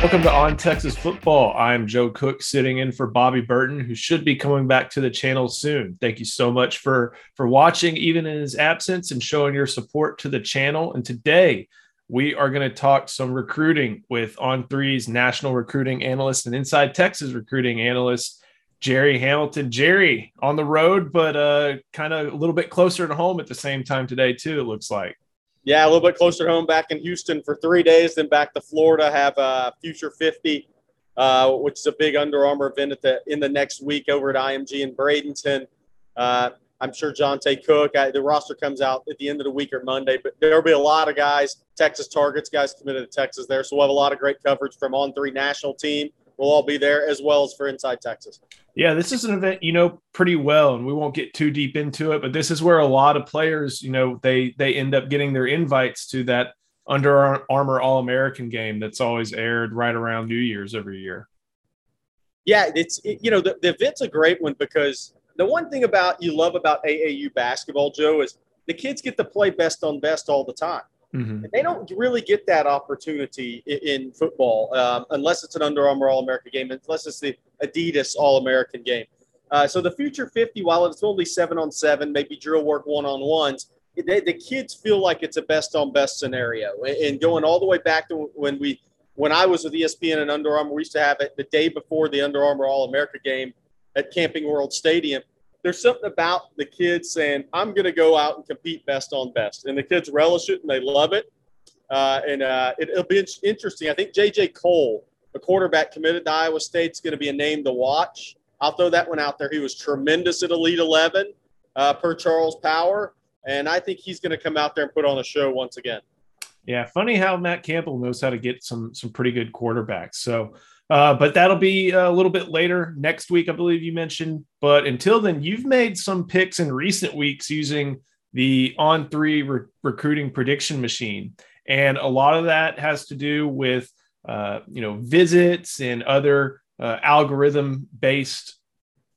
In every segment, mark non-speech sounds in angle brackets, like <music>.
Welcome to On Texas Football. I'm Joe Cook sitting in for Bobby Burton, who should be coming back to the channel soon. Thank you so much for for watching, even in his absence, and showing your support to the channel. And today we are going to talk some recruiting with On Three's national recruiting analyst and Inside Texas recruiting analyst, Gerry Hamilton. Gerry on the road, but uh, kind of a little bit closer to home at the same time today, too, it looks like. Yeah, a little bit closer home back in Houston for three days, then back to Florida, have a Future 50, uh, which is a big Under Armour event at the, in the next week over at IMG in Bradenton. Uh, I'm sure Johntay Cook, I, the roster comes out at the end of the week or Monday, but there'll be a lot of guys, Texas targets, guys committed to Texas there. So we'll have a lot of great coverage from On Three National Team. We'll all be there as well as for Inside Texas. Yeah, this is an event you know pretty well, and we won't get too deep into it. But this is where a lot of players, you know, they they end up getting their invites to that Under Armour All American game that's always aired right around New Year's every year. Yeah, it's it, you know the, the event's a great one because the one thing about you love about AAU basketball, Joe, is the kids get to play best on best all the time. Mm-hmm. They don't really get that opportunity in, in football um, unless it's an Under Armour All American game, unless it's the Adidas All American game. Uh, so the Future 50, while it's only seven on seven, maybe drill work one on ones, the kids feel like it's a best on best scenario. And going all the way back to when we, when I was with ESPN and Under Armour, we used to have it the day before the Under Armour All America game at Camping World Stadium there's something about the kids saying, I'm going to go out and compete best on best. And the kids relish it and they love it. Uh, and uh, it, will be interesting. I think J.J. Kohl, the quarterback committed to Iowa State, is going to be a name to watch. I'll throw that one out there. He was tremendous at Elite 11 uh, per Charles Power. And I think he's going to come out there and put on a show once again. Yeah, funny how Matt Campbell knows how to get some some pretty good quarterbacks. So uh, but that'll be a little bit later next week, I believe you mentioned. But until then, you've made some picks in recent weeks using the on three re- recruiting prediction machine. And a lot of that has to do with, uh, you know, visits and other uh, algorithm based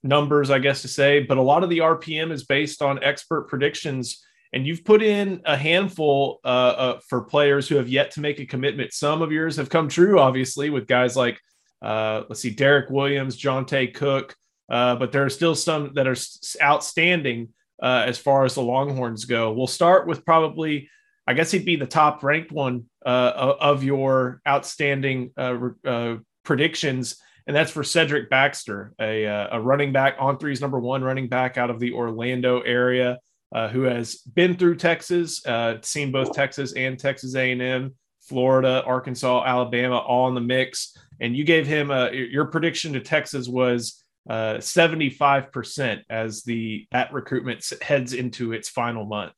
numbers, I guess to say. But a lot of the RPM is based on expert predictions. And you've put in a handful uh, uh, for players who have yet to make a commitment. Some of yours have come true, obviously, with guys like uh, let's see, Derek Williams, Johntay Cook, uh, but there are still some that are outstanding uh, as far as the Longhorns go. We'll start with probably, I guess he'd be the top ranked one uh, of your outstanding uh, uh, predictions, and that's for Cedric Baxter, a, a running back on three's number one running back out of the Orlando area. who has been through Texas, seen both Texas and Texas A&M, Florida, Arkansas, Alabama, all in the mix and you gave him a, your prediction to Texas was uh, 75% as the that recruitment heads into its final month.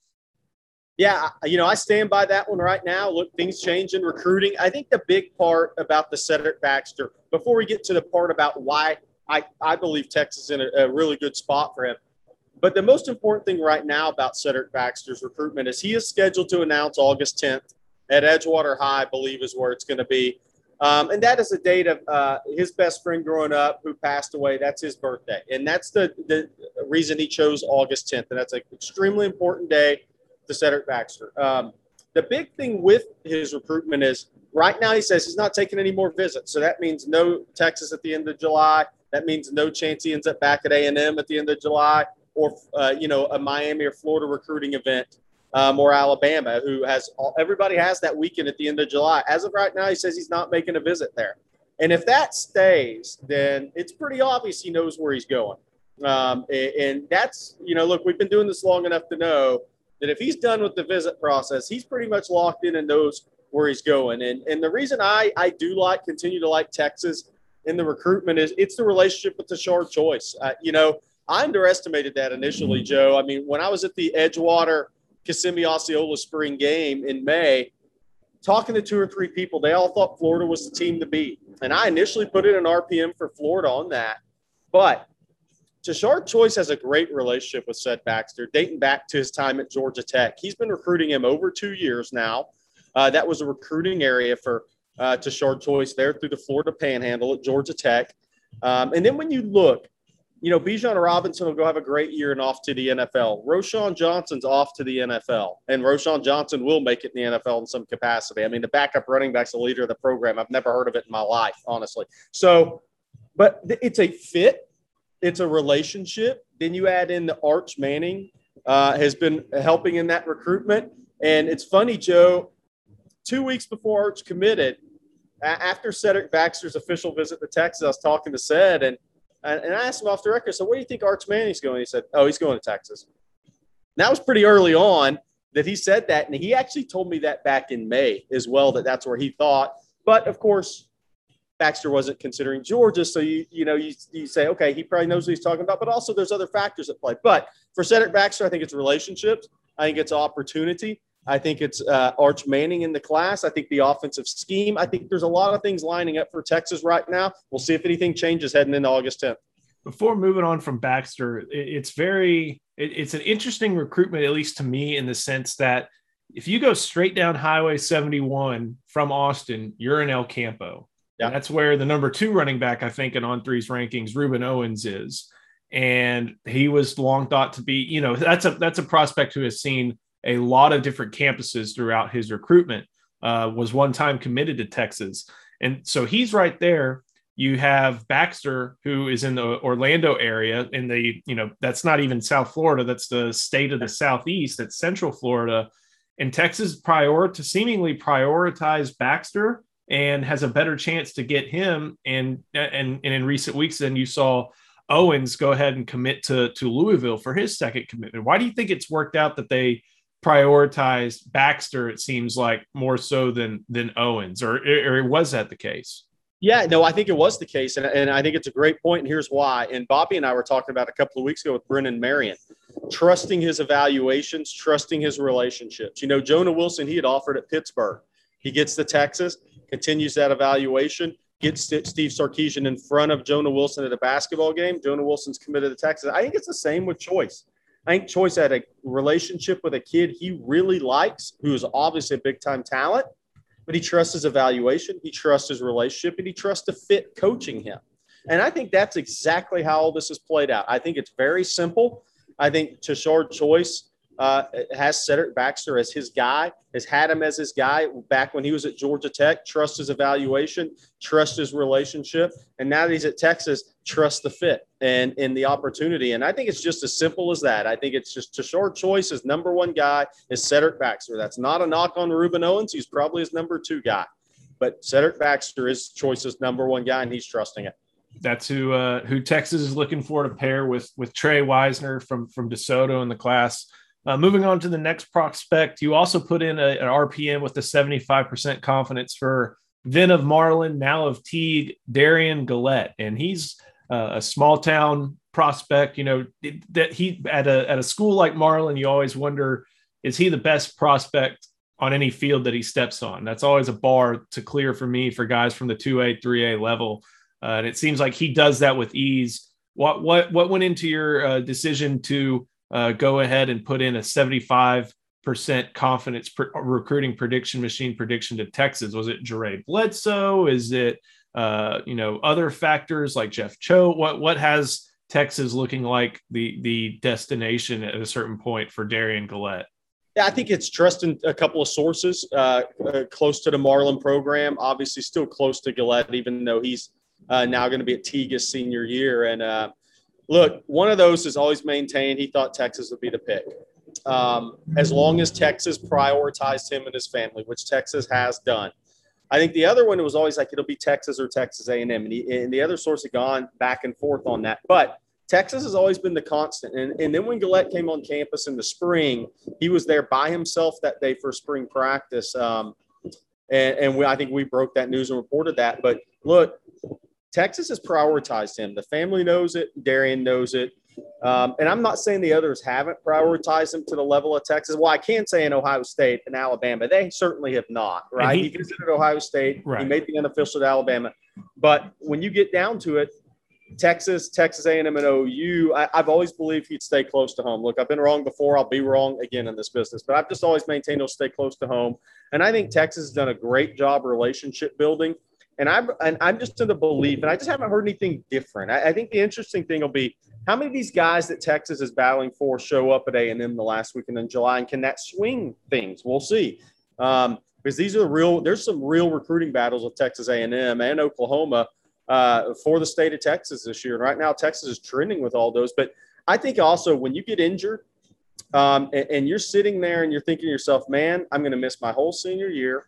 Yeah, you know, I stand by that one right now. Look, things change in recruiting. I think the big part about the Cedric Baxter, before we get to the part about why I, I believe Texas is in a, a really good spot for him, but the most important thing right now about Cedric Baxter's recruitment is he is scheduled to announce August 10th at Edgewater High, I believe is where it's going to be. Um, and that is the date of uh, his best friend growing up who passed away. That's his birthday. And that's the, the reason he chose August 10th. And that's an extremely important day to Cedric Baxter. Um, the big thing with his recruitment is right now he says he's not taking any more visits. So that means no Texas at the end of July. That means no chance he ends up back at A&M at the end of July or, uh, you know, a Miami or Florida recruiting event um, or Alabama, who has all, everybody has that weekend at the end of July. As of right now, he says he's not making a visit there. And if that stays, then it's pretty obvious he knows where he's going. Um, and that's, you know, look, we've been doing this long enough to know that if he's done with the visit process, he's pretty much locked in and knows where he's going. And, and the reason I, I do like, continue to like Texas in the recruitment is it's the relationship with Tashard Choice. Uh, you know, I underestimated that initially, Joe. I mean, when I was at the Edgewater Kissimmee Osceola spring game in May, talking to two or three people, they all thought Florida was the team to beat. And I initially put in an RPM for Florida on that. But Tashard Choice has a great relationship with Ced Baxter, dating back to his time at Georgia Tech. He's been recruiting him over two years now. Uh, that was a recruiting area for uh, Tashard Choice there through the Florida Panhandle at Georgia Tech. Um, and then when you look, you know, Bijan Robinson will go have a great year and off to the NFL. Roschon Johnson's off to the NFL, and Roschon Johnson will make it in the NFL in some capacity. I mean, the backup running back's the leader of the program. I've never heard of it in my life, honestly. So, but it's a fit, it's a relationship. Then you add in the Arch Manning uh, has been helping in that recruitment. And it's funny, Joe, two weeks before Arch committed, after Cedric Baxter's official visit to Texas, I was talking to Ced, and and, I asked him off the record, so where do you think Arch Manning's going? He said, oh, he's going to Texas. And that was pretty early on that he said that. And he actually told me that back in May as well, that that's where he thought. But of course, Baxter wasn't considering Georgia. So you, you know, you, you say, okay, he probably knows what he's talking about, but also there's other factors at play. But for Cedric Baxter, I think it's relationships. I think it's opportunity. I think it's uh, Arch Manning in the class. I think the offensive scheme. I think there's a lot of things lining up for Texas right now. We'll see if anything changes heading into August 10th. Before moving on from Baxter, it's very it's an interesting recruitment, at least to me, in the sense that if you go straight down Highway 71 from Austin, you're in El Campo. Yeah. That's where the number two running back, I think, in on three's rankings, Rueben Owens is. And he was long thought to be, you know, that's a that's a prospect who has seen a lot of different campuses throughout his recruitment. Uh, was one time committed to Texas, and so he's right there. You have Baxter, who is in the Orlando area, in the you know that's not even South Florida. That's the state of the Southeast. That's Central Florida, and Texas prior to seemingly prioritize Baxter and has a better chance to get him. And and and in recent weeks, then you saw Owens go ahead and commit to to Louisville for his second commitment. Why do you think it's worked out that they prioritized Baxter, it seems like more so than than Owens, or, or was that the case? Yeah, no, I think it was the case. And, and I think it's a great point, and here's why. And Bobby and I were talking about a couple of weeks ago with Brennan Marion, trusting his evaluations, trusting his relationships. You know, Jonah Wilson, he had offered at Pittsburgh. He gets to Texas, continues that evaluation, gets Steve Sarkisian in front of Jonah Wilson at a basketball game. Jonah Wilson's committed to Texas. I think it's the same with Choice. I think Choice had a relationship with a kid he really likes, who is obviously a big time talent, but he trusts his evaluation, he trusts his relationship, and he trusts the fit coaching him. And I think that's exactly how all this is played out. I think it's very simple. I think Tashard Choice uh, has Cedric Baxter as his guy, has had him as his guy back when he was at Georgia Tech. Trust his evaluation, trust his relationship, and now that he's at Texas, trust the fit and in the opportunity. And I think it's just as simple as that. I think it's just Tashard Choice. His number one guy is Cedric Baxter. That's not a knock on Rueben Owens. He's probably his number two guy, but Cedric Baxter is Choice's number one guy, and he's trusting it that's who uh, who Texas is looking for to pair with with Trey Wisner from from DeSoto in the class. Uh, moving on to the next prospect, you also put in a, an RPM with a 75% confidence for then of Marlin, now of Teague, Derion Gullette. And he's uh, a small town prospect. You know, that he at a, at a school like Marlin, you always wonder, is he the best prospect on any field that he steps on? That's always a bar to clear for me for guys from the 2A, 3A level. Uh, and it seems like he does that with ease. What, what, what went into your uh, decision to uh, go ahead and put in a 75% confidence recruiting prediction machine prediction to Texas? Was it Jaray Bledsoe? Is it, uh, you know, other factors like Jeff Choate? What, what has Texas looking like the, the destination at a certain point for Derion Gullette? Yeah, I think it's trusting a couple of sources uh, uh, close to the Marlin program. Obviously, still close to Gullette, even though he's uh, now going to be at Teague's senior year. And uh, look, one of those is always maintained. He thought Texas would be the pick. Um, as long as Texas prioritized him and his family, which Texas has done. I think the other one was always like it'll be Texas or Texas A&M, and, he, and the other source had gone back and forth on that. But Texas has always been the constant. And, and then when Gullette came on campus in the spring, he was there by himself that day for spring practice. Um, and, and we, I think we broke that news and reported that. But look, Texas has prioritized him. The family knows it. Derion knows it. Um, and I'm not saying the others haven't prioritized him to the level of Texas. Well, I can say in Ohio State and Alabama, they certainly have not, right? He, he, visited Ohio State. Right. He made the unofficial to Alabama. But when you get down to it, Texas, Texas A&M, and OU, I, have always believed he'd stay close to home. Look, I've been wrong before. I'll be wrong again in this business, but I've just always maintained he'll stay close to home. And I think Texas has done a great job relationship building. And I'm and I'm just in the belief, and I just haven't heard anything different. I, I think the interesting thing will be how many of these guys that Texas is battling for show up at A&M the last weekend in July, and can that swing things? We'll see. Um, because these are real. There's some real recruiting battles with Texas A&M and Oklahoma uh, for the state of Texas this year. And right now, Texas is trending with all those. But I think also when you get injured um, and, and, you're sitting there and you're thinking to yourself, "Man, I'm going to miss my whole senior year,"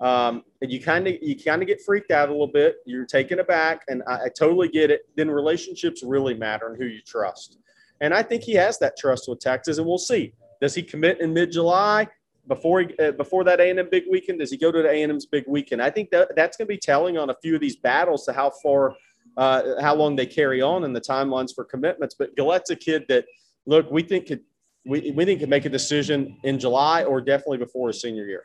um, and you kind of you kind of get freaked out a little bit. You're taken aback, and I, I totally get it. Then relationships really matter and who you trust. And I think he has that trust with Texas, and we'll see. Does he commit in mid-July? before he, uh, before that A&M big weekend? Does he go to the A&M's big weekend? I think that that's going to be telling on a few of these battles to how far, uh, how long they carry on and the timelines for commitments. But Gullette's a kid that, look, we think could we, we think could make a decision in July or definitely before his senior year.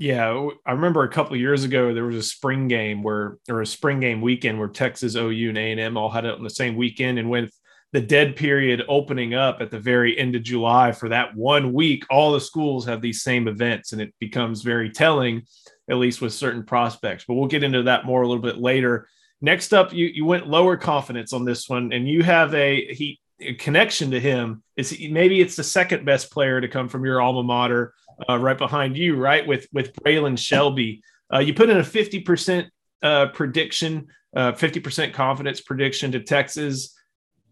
Yeah, I remember a couple years ago there was a spring game where, or a spring game weekend where Texas, OU, and A and M all had it on the same weekend, and with the dead period opening up at the very end of July for that one week, all the schools have these same events, and it becomes very telling, at least with certain prospects. But we'll get into that more a little bit later. Next up, you you went lower confidence on this one, and you have a he a connection to him. Is maybe it's the second best player to come from your alma mater uh, right behind you, right with with Braylon Shelby. Uh, you put in a fifty percent uh, prediction, uh, fifty percent confidence prediction to Texas.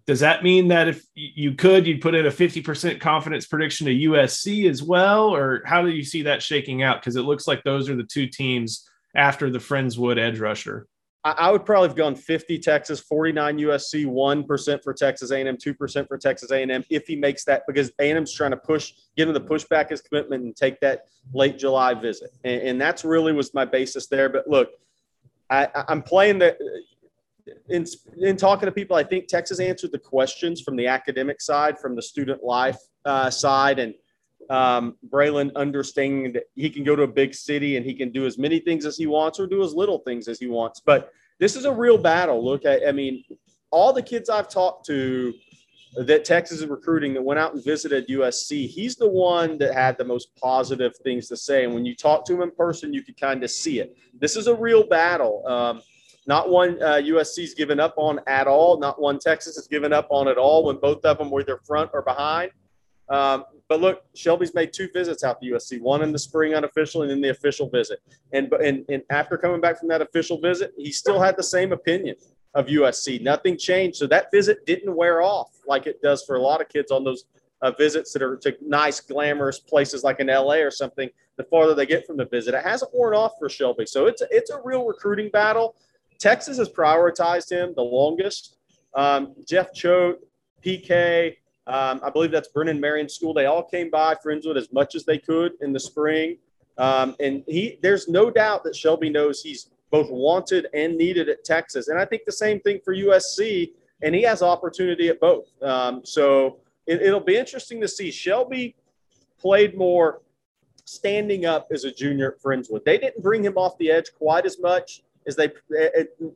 Does that mean that if you could, you'd put in a fifty percent confidence prediction to USC as well, or how do you see that shaking out? Because it looks like those are the two teams after the Friendswood edge rusher. I would probably have gone 50 Texas, 49 USC, 1% for Texas A&M, 2% for Texas A&M if he makes that because A&M's trying to push, get him to push back his commitment and take that late July visit. And, and that's really was my basis there. But look, I, I'm playing the in, in talking to people, I think Texas answered the questions from the academic side, from the student life uh, side, and – um, Braylon understanding that he can go to a big city and he can do as many things as he wants or do as little things as he wants. But this is a real battle. Look, I, I mean, all the kids I've talked to that Texas is recruiting that went out and visited USC, he's the one that had the most positive things to say. And when you talk to him in person, you could kind of see it. This is a real battle. Um, not one uh, USC's given up on at all. Not one Texas has given up on at all when both of them were either front or behind. Um, but look, Shelby's made two visits out to USC, one in the spring unofficial and then the official visit. And, and, and after coming back from that official visit, he still had the same opinion of USC. Nothing changed. So that visit didn't wear off like it does for a lot of kids on those uh, visits that are to nice, glamorous places like in LA or something. The farther they get from the visit, it hasn't worn off for Shelby. So it's a, it's a real recruiting battle. Texas has prioritized him the longest. Um, Jeff Choate, PK, um, I believe that's Brennan Marion School. They all came by Friendswood as much as they could in the spring. Um, and he, there's no doubt that Shelby knows he's both wanted and needed at Texas. And I think the same thing for USC, and he has opportunity at both. Um, so it, it'll be interesting to see. Shelby played more standing up as a junior at Friendswood. They didn't bring him off the edge quite as much as they.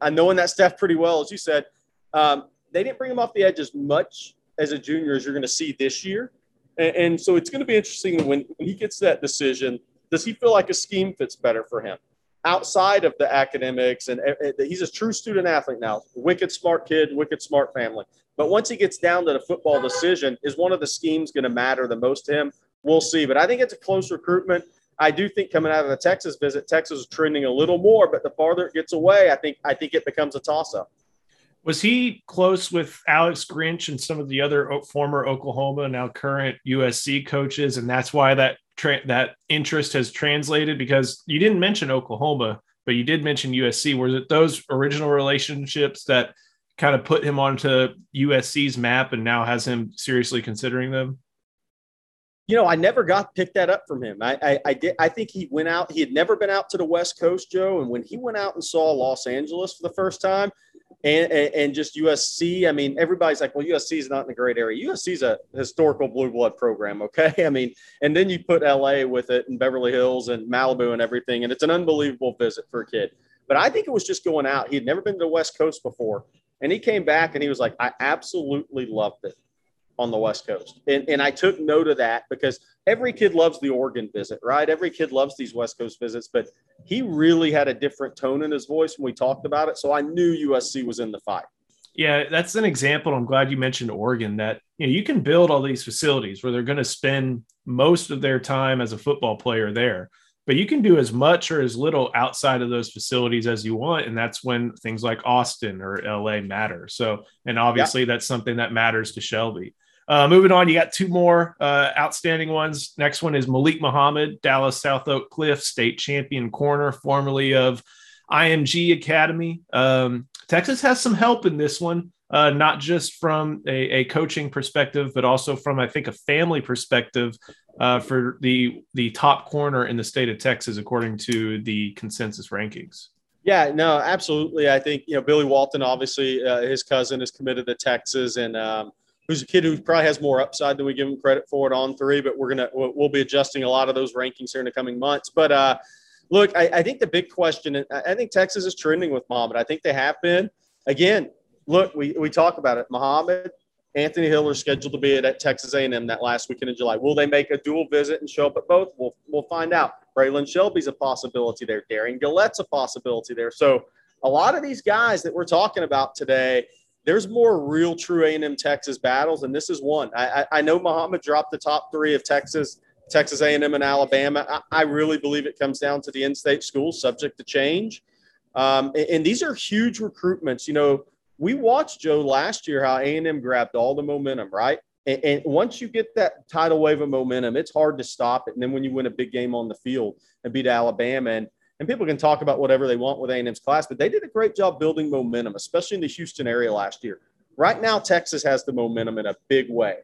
I know in that staff pretty well, as you said. Um, they didn't bring him off the edge as much as a junior as you're going to see this year. And, and so it's going to be interesting when, when he gets that decision. Does he feel like a scheme fits better for him? outside of the academics and eh, eh, he's a true student athlete now wicked smart kid wicked smart family but once he gets down to the football decision is one of the schemes going to matter the most to him we'll see but i think it's a close recruitment i do think coming out of the texas visit texas is trending a little more but the farther it gets away i think i think it becomes a toss-up was he close with Alex Grinch and some of the other former Oklahoma, now current USC coaches, and that's why that tra- that interest has translated? Because you didn't mention Oklahoma, but you did mention USC. Was it those original relationships that kind of put him onto USC's map and now has him seriously considering them? You know, I never got picked that up from him. I, I, I did. I think he went out. He had never been out to the West Coast, Joe. And when he went out and saw Los Angeles for the first time, and, and just USC. I mean, everybody's like, well, USC is not in a great area. USC is a historical blue blood program, okay? <laughs> I mean, and then you put LA with it and Beverly Hills and Malibu and everything, and it's an unbelievable visit for a kid. But I think it was just going out. He had never been to the West Coast before, and he came back and he was like, I absolutely loved it on the West Coast. And, and I took note of that because every kid loves the Oregon visit, right? Every kid loves these West Coast visits, but he really had a different tone in his voice when we talked about it. So I knew USC was in the fight. Yeah, that's an example. I'm glad you mentioned Oregon that you know you can build all these facilities where they're going to spend most of their time as a football player there. But you can do as much or as little outside of those facilities as you want. And that's when things like Austin or LA matter. So, and obviously yeah. that's something that matters to Shelby. Uh, moving on, you got two more uh, outstanding ones. Next one is Malik Muhammad, Dallas South Oak Cliff state champion corner, formerly of IMG Academy. Um, Texas has some help in this one, uh, not just from a, a, coaching perspective, but also from I think a family perspective uh, for the the top corner in the state of Texas, according to the consensus rankings. Yeah, no, absolutely. I think you know Billy Walton, obviously, uh, his cousin is committed to Texas, and um, who's a kid who probably has more upside than we give him credit for it on three. But we're gonna we'll be adjusting a lot of those rankings here in the coming months. But uh, look, I, I think the big question, I think Texas is trending with Muhammad. I think they have been. Again, look, we we talk about it. Muhammad, Anthony Hill are scheduled to be at, at Texas A&M that last weekend in July. Will they make a dual visit and show up at both? We'll we'll find out. Braylon Shelby's a possibility there. Derion Gullette's a possibility there. So a lot of these guys that we're talking about today – there's more real true A&M Texas battles, and this is one. I, I, I know Muhammad dropped the top three of Texas, Texas A&M, and Alabama. I, I really believe it comes down to the in-state schools, subject to change. Um, and, and, these are huge recruitments. You know, we watched Joe last year how A&M grabbed all the momentum, right? And, and, once you get that tidal wave of momentum, it's hard to stop it. And then when you win a big game on the field and beat Alabama, and and people can talk about whatever they want with A&M's class, but they did a great job building momentum, especially in the Houston area last year. Right now, Texas has the momentum in a big way,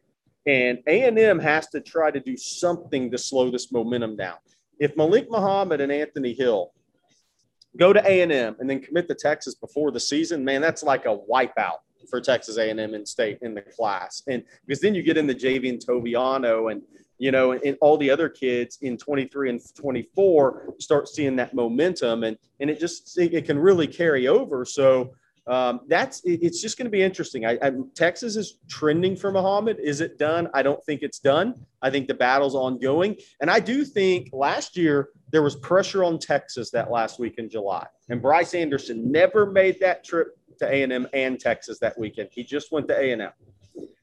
and A&M has to try to do something to slow this momentum down. If Malik Muhammad and Anthony Hill go to A&M and then commit to Texas before the season, man, that's like a wipeout for Texas A&M in state in the class. And because then you get into Javien Toviano and you know, and, and, all the other kids in 23 and 24 start seeing that momentum and, and it just, it can really carry over. So um, that's, it, it's just going to be interesting. I, I, Texas is trending for Muhammad. Is it done? I don't think it's done. I think the battle's ongoing. And I do think last year there was pressure on Texas that last week in July and Bryce Anderson never made that trip to A&M and Texas that weekend. He just went to A&M.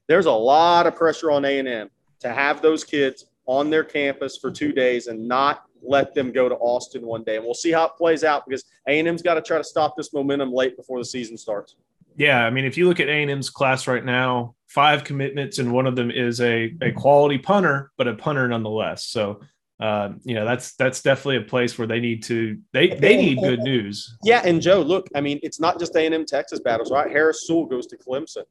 There's a lot of pressure on A&M to have those kids on their campus for two days and not let them go to Austin one day. And we'll see how it plays out because A&M's got to try to stop this momentum late before the season starts. Yeah, I mean, if you look at A&M's class right now, five commitments, and one of them is a, a quality punter, but a punter nonetheless. So, uh, you know, that's that's definitely a place where they need to they they need good news. Yeah, and Joe, look, I mean, it's not just A&M Texas battles, right? Harris Sewell goes to Clemson.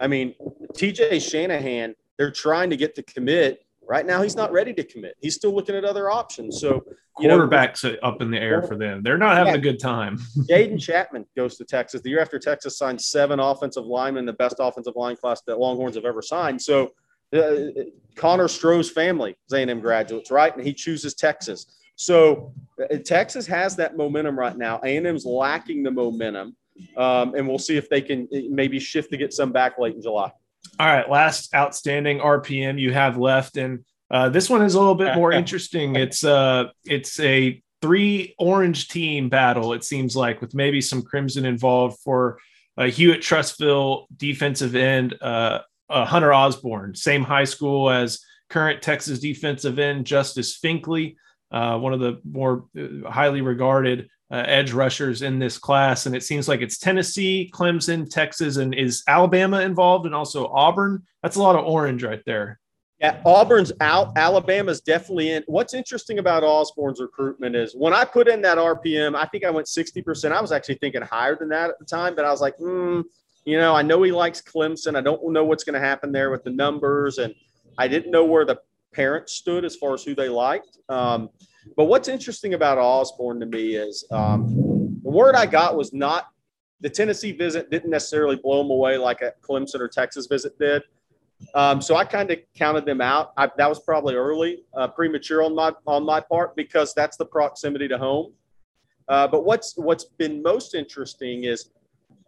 I mean, TJ Shanahan – they're trying to get to commit. Right now, he's not ready to commit. He's still looking at other options. So, quarterbacks know, up in the air for them. They're not having yeah. a good time. <laughs> Jaden Chapman goes to Texas the year after Texas signed seven offensive linemen, the best offensive line class that Longhorns have ever signed. So, uh, Connor Stroh's family is A&M graduates, right? And he chooses Texas. So, uh, Texas has that momentum right now. A&M's lacking the momentum. Um, and we'll see if they can eh, maybe shift to get some back late in July. All right, last outstanding RPM you have left, and uh, this one is a little bit more <laughs> interesting. It's uh, it's a three orange team battle. It seems like with maybe some crimson involved for uh, Hewitt Trussville defensive end uh, uh, Hunter Osborne, same high school as current Texas defensive end Justice Finkley, uh, one of the more uh, highly regarded uh, edge rushers in this class. And it seems like it's Tennessee, Clemson, Texas, and is Alabama involved and also Auburn? That's a lot of orange right there. Yeah, Auburn's out. Alabama's definitely in. What's interesting about Osborne's recruitment is when I put in that RPM, I think I went 60%. I was actually thinking higher than that at the time, but I was like, hmm, you know, I know he likes Clemson. I don't know what's going to happen there with the numbers. And I didn't know where the parents stood as far as who they liked. Um, but what's interesting about Osborne to me is um, the word I got was not the Tennessee visit didn't necessarily blow him away like a Clemson or Texas visit did. Um, so I kind of counted them out. I, that was probably early, uh, premature on my on my part because that's the proximity to home. Uh, but what's what's been most interesting is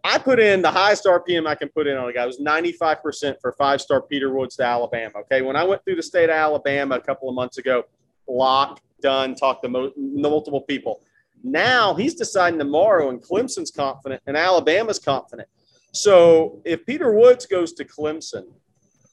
I put in the highest RPM I can put in on a guy. It was 95% for five star Peter Woods to Alabama. Okay. When I went through the state of Alabama a couple of months ago, lock, done, talked to mo- multiple people. Now he's deciding tomorrow, and Clemson's confident, and Alabama's confident. So if Peter Woods goes to Clemson,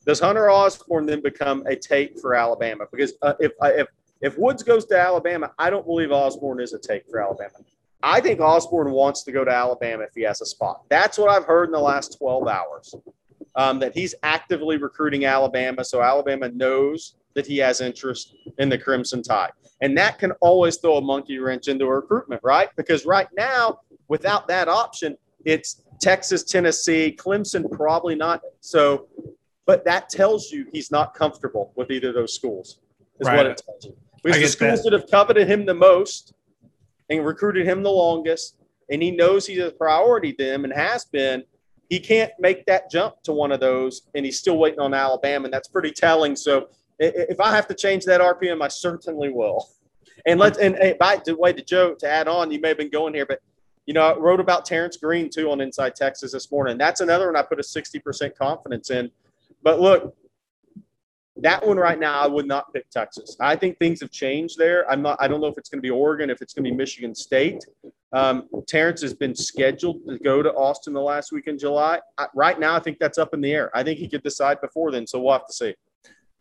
does Hunter Osborne then become a take for Alabama? Because uh, if, uh, if, if Woods goes to Alabama, I don't believe Osborne is a take for Alabama. I think Osborne wants to go to Alabama if he has a spot. That's what I've heard in the last 12 hours. Um, that he's actively recruiting Alabama, so Alabama knows that he has interest in the Crimson Tide. And that can always throw a monkey wrench into a recruitment, right? Because right now, without that option, it's Texas, Tennessee, Clemson, probably not. So, but that tells you he's not comfortable with either of those schools, is right. what it tells you. Because the schools that. that have coveted him the most and recruited him the longest, and he knows he's a priority to them and has been. He can't make that jump to one of those, and he's still waiting on Alabama, and that's pretty telling. So if I have to change that RPM, I certainly will. And let's and, and by the way, to Joe to add on, you may have been going here, but you know, I wrote about Terrence Green too on Inside Texas this morning. That's another one I put a 60% confidence in. But look, that one right now, I would not pick Texas. I think things have changed there. I'm not. I don't know if it's going to be Oregon, if it's going to be Michigan State. Um, Terrence has been scheduled to go to Austin the last week in July. I, right now, I think that's up in the air. I think he could decide before then, so we'll have to see.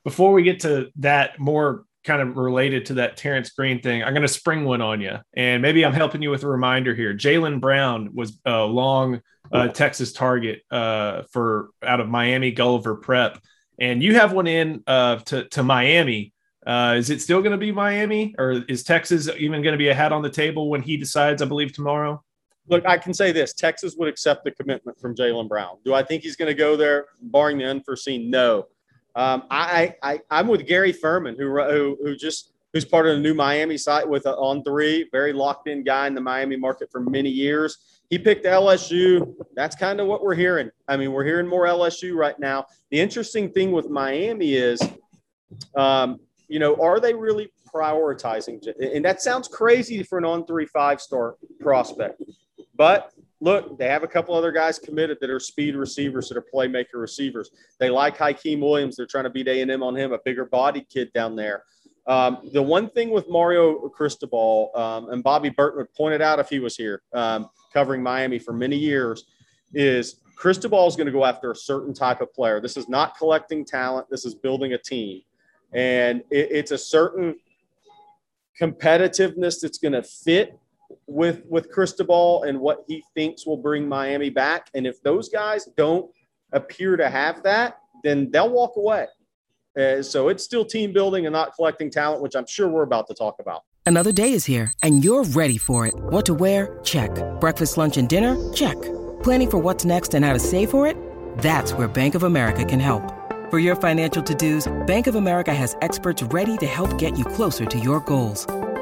Before we get to that more kind of related to that Terrence Green thing, I'm going to spring one on you, and maybe I'm helping you with a reminder here. Jalen Brown was a long uh, Texas target uh, for out of Miami Gulliver Prep and you have one in uh, to to Miami. Uh, is it still going to be Miami, or is Texas even going to be a hat on the table when he decides? I believe tomorrow. Look, I can say this: Texas would accept the commitment from Jalen Brown. Do I think he's going to go there, barring the unforeseen? No. Um, I, I, I'm with Gary Ferman, who, who, who just who's part of the new Miami site with a, on three, very locked in guy in the Miami market for many years. He picked LSU. That's kind of what we're hearing. I mean, we're hearing more LSU right now. The interesting thing with Miami is, um, you know, are they really prioritizing? And that sounds crazy for an on three five star prospect, but look, they have a couple other guys committed that are speed receivers, that are playmaker receivers. They like Hykeem Williams. They're trying to beat A and M on him, a bigger bodied kid down there. Um, the one thing with Mario Cristobal um, and Bobby Burton would point it out if he was here um, covering Miami for many years is Cristobal is going to go after a certain type of player. This is not collecting talent. This is building a team. And it, it's a certain competitiveness that's going to fit with, with Cristobal and what he thinks will bring Miami back. And if those guys don't appear to have that, then they'll walk away. Uh, so it's still team building and not collecting talent, which I'm sure we're about to talk about. Another day is here and you're ready for it. What to wear? Check. Breakfast, lunch, and dinner? Check. Planning for what's next and how to save for it? That's where Bank of America can help. For your financial to-dos, Bank of America has experts ready to help get you closer to your goals.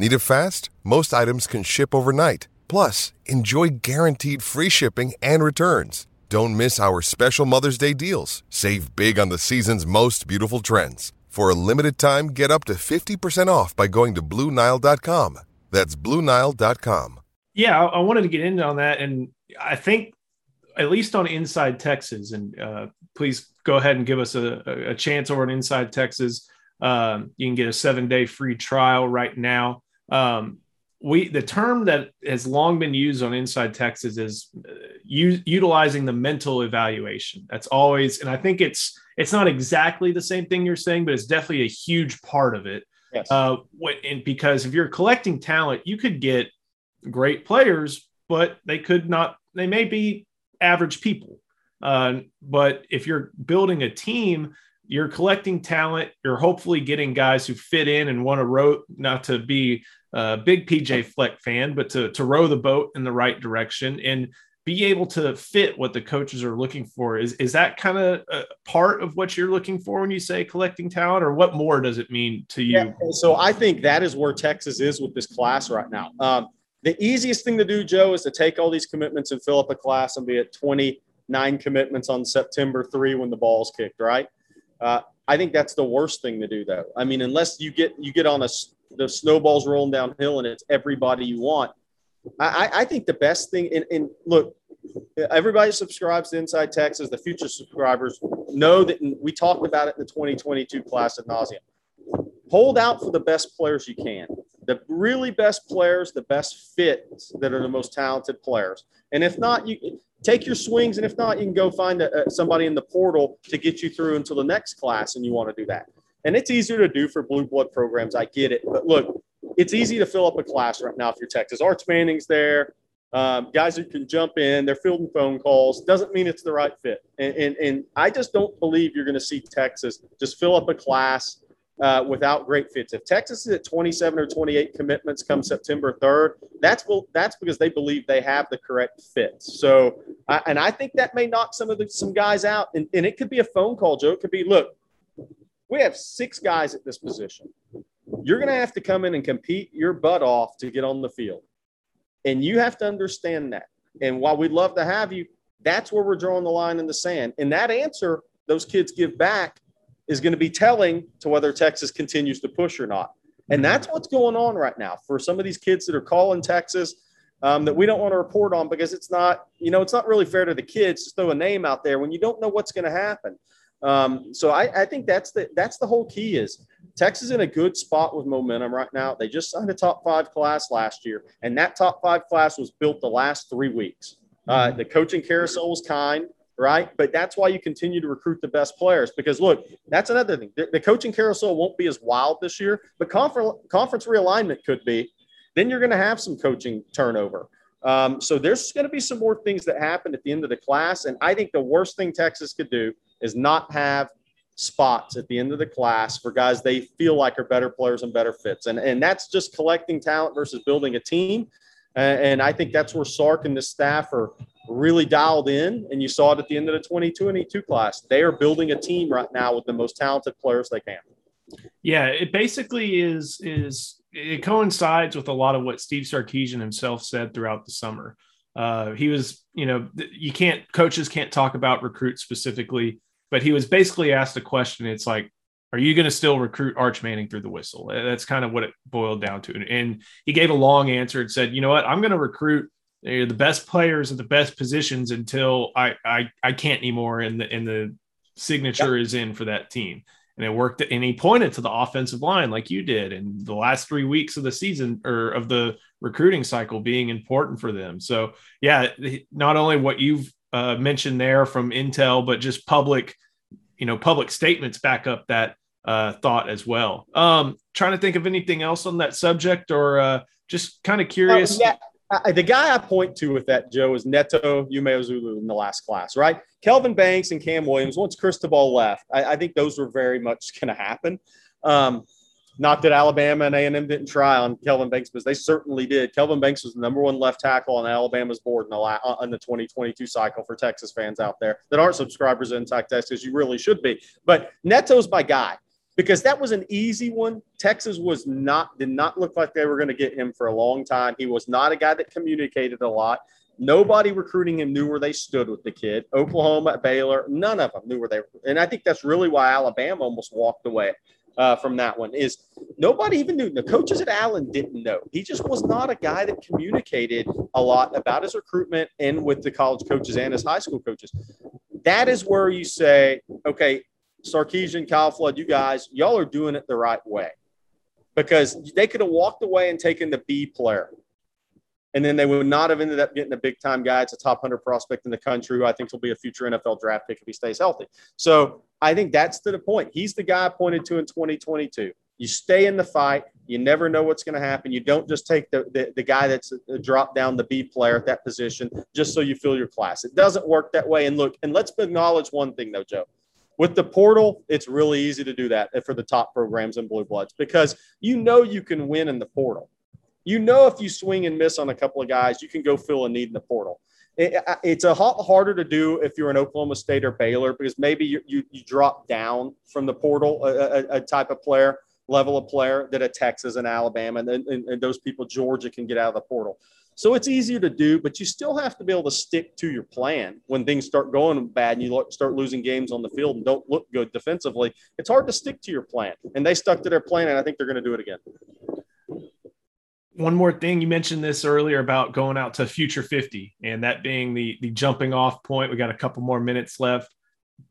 Need it fast? Most items can ship overnight. Plus, enjoy guaranteed free shipping and returns. Don't miss our special Mother's Day deals. Save big on the season's most beautiful trends. For a limited time, get up to 50% off by going to BlueNile.com. That's BlueNile.com. Yeah, I, I wanted to get in on that. And I think, at least on Inside Texas, and uh, please go ahead and give us a, a chance over on Inside Texas. Um, you can get a seven day free trial right now. Um, we the term that has long been used on Inside Texas is uh, u- utilizing the mental evaluation. That's always, and I think it's it's not exactly the same thing you're saying, but it's definitely a huge part of it. Yes. Uh, what, and because if you're collecting talent, you could get great players, but they could not. They may be average people. Uh, but if you're building a team, you're collecting talent. You're hopefully getting guys who fit in and want to row, not to be a big PJ Fleck fan, but to, to row the boat in the right direction and be able to fit what the coaches are looking for. Is, is that kind of part of what you're looking for when you say collecting talent, or what more does it mean to you? Yeah, so I think that is where Texas is with this class right now. Um, the easiest thing to do, Joe, is to take all these commitments and fill up a class and be at 29 commitments on September 3 when the ball's kicked, right? Uh, I think that's the worst thing to do, though. I mean, unless you get you get on a the snowballs rolling downhill and it's everybody you want. I, I think the best thing, and, and look, everybody subscribes to Inside Texas. The future subscribers know that we talked about it in the 2022 class at nauseum. Hold out for the best players you can, the really best players, the best fits that are the most talented players. And if not, you take your swings, and if not, you can go find a, somebody in the portal to get you through until the next class, and you want to do that. And it's easier to do for blue blood programs. I get it, but look, it's easy to fill up a class right now if you're Texas. Arch Manning's there. Um, guys who can jump in, they're fielding phone calls. Doesn't mean it's the right fit. And, and, and I just don't believe you're going to see Texas just fill up a class uh, without great fits. If Texas is at 27 or 28 commitments come September 3rd, that's that's because they believe they have the correct fits. So, I, and I think that may knock some of the, some guys out. And, and it could be a phone call, Joe. It could be, look, we have six guys at this position. You're going to have to come in and compete your butt off to get on the field. And you have to understand that. And while we'd love to have you, that's where we're drawing the line in the sand. And that answer those kids give back is going to be telling to whether Texas continues to push or not. And that's what's going on right now for some of these kids that are calling Texas um, that we don't want to report on because it's not, you know, it's not really fair to the kids to throw a name out there when you don't know what's going to happen. Um, so I, I think that's the that's the whole key is Texas in a good spot with momentum right now. They just signed a top five class last year, and that top five class was built the last three weeks. Uh, the coaching carousel was kind, right? But that's why you continue to recruit the best players because look, that's another thing. The, the coaching carousel won't be as wild this year, but conference conference realignment could be. Then you're going to have some coaching turnover. Um, so there's going to be some more things that happen at the end of the class, and I think the worst thing Texas could do is not have spots at the end of the class for guys they feel like are better players and better fits. And, and that's just collecting talent versus building a team. And I think that's where Sark and the staff are really dialed in. And you saw it at the end of the 22 class. They are building a team right now with the most talented players they can. Yeah, it basically is is it coincides with a lot of what Steve Sarkisian himself said throughout the summer. Uh, he was, you know, you can't coaches can't talk about recruits specifically but he was basically asked a question. It's like, are you going to still recruit Arch Manning through the whistle? That's kind of what it boiled down to. And he gave a long answer and said, you know what, I'm going to recruit the best players at the best positions until I I, I can't anymore, and the and the signature yep. is in for that team. And it worked. And he pointed to the offensive line like you did, and the last three weeks of the season or of the recruiting cycle being important for them. So yeah, not only what you've uh, mentioned there from Intel, but just public, you know, public statements back up that uh, thought as well. Um, trying to think of anything else on that subject, or uh, just kind of curious. yeah. I, the guy I point to with that, Joe, is Neto Umeozulu in the last class, right? Kelvin Banks and Cam Williams. Once Cristobal left, I, I think those were very much going to happen. Um, Not that Alabama and A&M didn't try on Kelvin Banks, but they certainly did. Kelvin Banks was the number one left tackle on Alabama's board in the, la- uh, in the 2022 cycle for Texas fans out there that aren't subscribers in Texas. You really should be. But Neto's my guy because that was an easy one. Texas was not did not look like they were going to get him for a long time. He was not a guy that communicated a lot. Nobody recruiting him knew where they stood with the kid. Oklahoma, Baylor, none of them knew where they were. And I think that's really why Alabama almost walked away uh, from that one is nobody even knew. The coaches at Allen didn't know. He just was not a guy that communicated a lot about his recruitment and with the college coaches and his high school coaches. That is where you say, okay, Sarkisian, Kyle Flood, you guys, y'all are doing it the right way. Because they could have walked away and taken the B player. And then they would not have ended up getting a big time guy. It's a top 100 prospect in the country who I think will be a future NFL draft pick if he stays healthy. So I think that's to the point. He's the guy I pointed to in 2022. You stay in the fight. You never know what's going to happen. You don't just take the, the, the guy that's a, a drop down the B player at that position just so you fill your class. It doesn't work that way. And look, and let's acknowledge one thing though, Joe. With the portal, it's really easy to do that for the top programs and blue bloods because you know you can win in the portal. You know if you swing and miss on a couple of guys, you can go fill a need in the portal it, it's a lot harder to do if you're an Oklahoma State or Baylor because maybe you, you, you drop down from the portal, a, a, a, type of player, level of player that a Texas and Alabama and, and, and those people, Georgia, can get out of the portal. So it's easier to do, but you still have to be able to stick to your plan when things start going bad and you start losing games on the field and don't look good defensively. It's hard to stick to your plan. And they stuck to their plan, and I think they're going to do it again one more thing you mentioned this earlier about going out to future 50 and that being the the jumping off point. We got a couple more minutes left.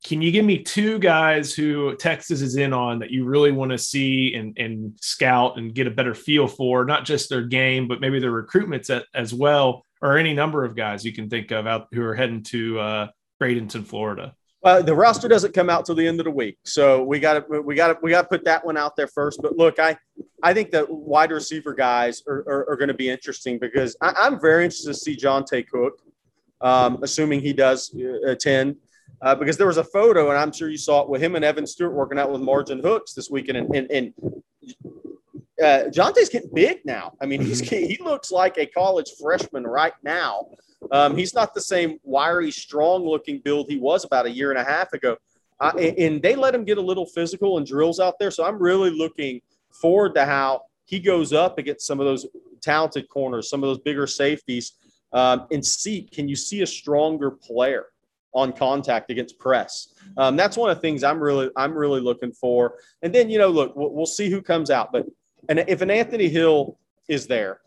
Can you give me two guys who texas is in on that you really want to see and, and scout and get a better feel for not just their game but maybe their recruitments as well or any number of guys you can think of out who are heading to uh, bradenton florida uh, the roster doesn't come out till the end of the week, so we got to we got to we got to put that one out there first. But look, I I think the wide receiver guys are, are, are going to be interesting because I, am very interested to see Johntay Cook, um, assuming he does uh, attend. Uh, because there was a photo, and I'm sure you saw it with him and Evan Stewart working out with Margin Hooks this weekend, and, and, and uh, Johntay's getting big now. I mean, he's mm-hmm. <laughs> he looks like a college freshman right now. Um, he's not the same wiry, strong-looking build he was about a year and a half ago. Uh, and they let him get a little physical and drills out there. So I'm really looking forward to how he goes up against some of those talented corners, some of those bigger safeties, um, and see can you see a stronger player on contact against press. Um, that's one of the things I'm really I'm really looking for. And then you know, look, we'll, we'll see who comes out. But and if an Anthony Hill is there,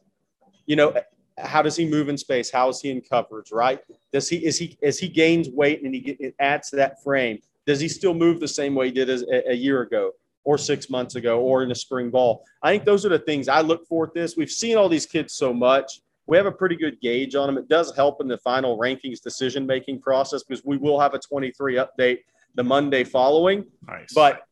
you know, how does he move in space? How is he in coverage? Right? Does he is he as he gains weight and he get, adds to that frame? Does he still move the same way he did as a, a year ago? or six months ago or in a spring ball. I think those are the things I look for at this. We've seen all these kids so much. We have a pretty good gauge on them. It does help in the final rankings decision making process because we will have a 23 update the Monday following. Nice. But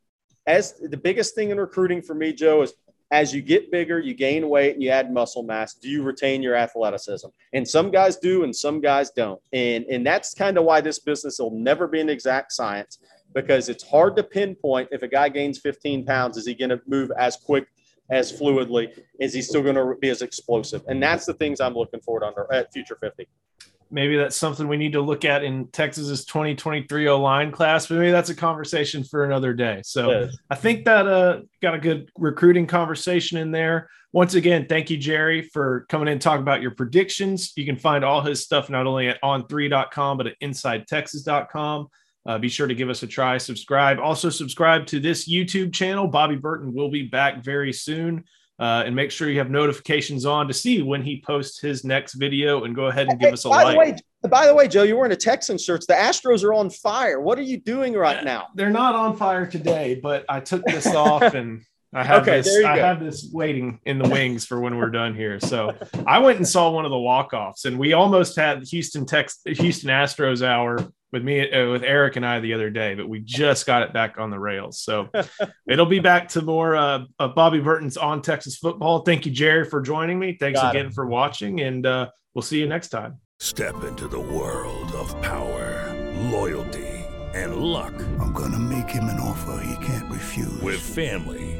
as the biggest thing in recruiting for me, Joe, is as you get bigger, you gain weight and you add muscle mass, do you retain your athleticism? And some guys do and some guys don't. And, and that's kind of why this business will never be an exact science because it's hard to pinpoint if a guy gains 15 pounds, is he going to move as quick, as fluidly? Is he still going to be as explosive? And that's the things I'm looking forward under at Future 50 maybe that's something we need to look at in Texas's 2023 O line class. But maybe that's a conversation for another day. So I think that uh, got a good recruiting conversation in there. Once again, thank you, Gerry, for coming in and talking about your predictions. You can find all his stuff not only at on3.com, but at insidetexas.com. Uh, be sure to give us a try, subscribe. Also, subscribe to this YouTube channel. Bobby Burton will be back very soon. Uh, and make sure you have notifications on to see when he posts his next video and go ahead and give hey, us a by like. The way, by the way, Joe, you're wearing a Texan shirt. The Astros are on fire. What are you doing right now? They're not on fire today, but I took this <laughs> off and I have okay, this. I have this waiting in the wings for when we're done here. So I went and saw one of the walk offs, and we almost had Houston Tex Houston Astros hour with me uh, with Eric and I the other day, but we <laughs> just got it back on the rails. So <laughs> it'll be back to more uh, Bobby Burton's on Texas football. Thank you, Gerry, for joining me. Thanks got again it. for watching, and uh, we'll see you next time. Step into the world of power, loyalty, and luck. I'm gonna make him an offer he can't refuse. With family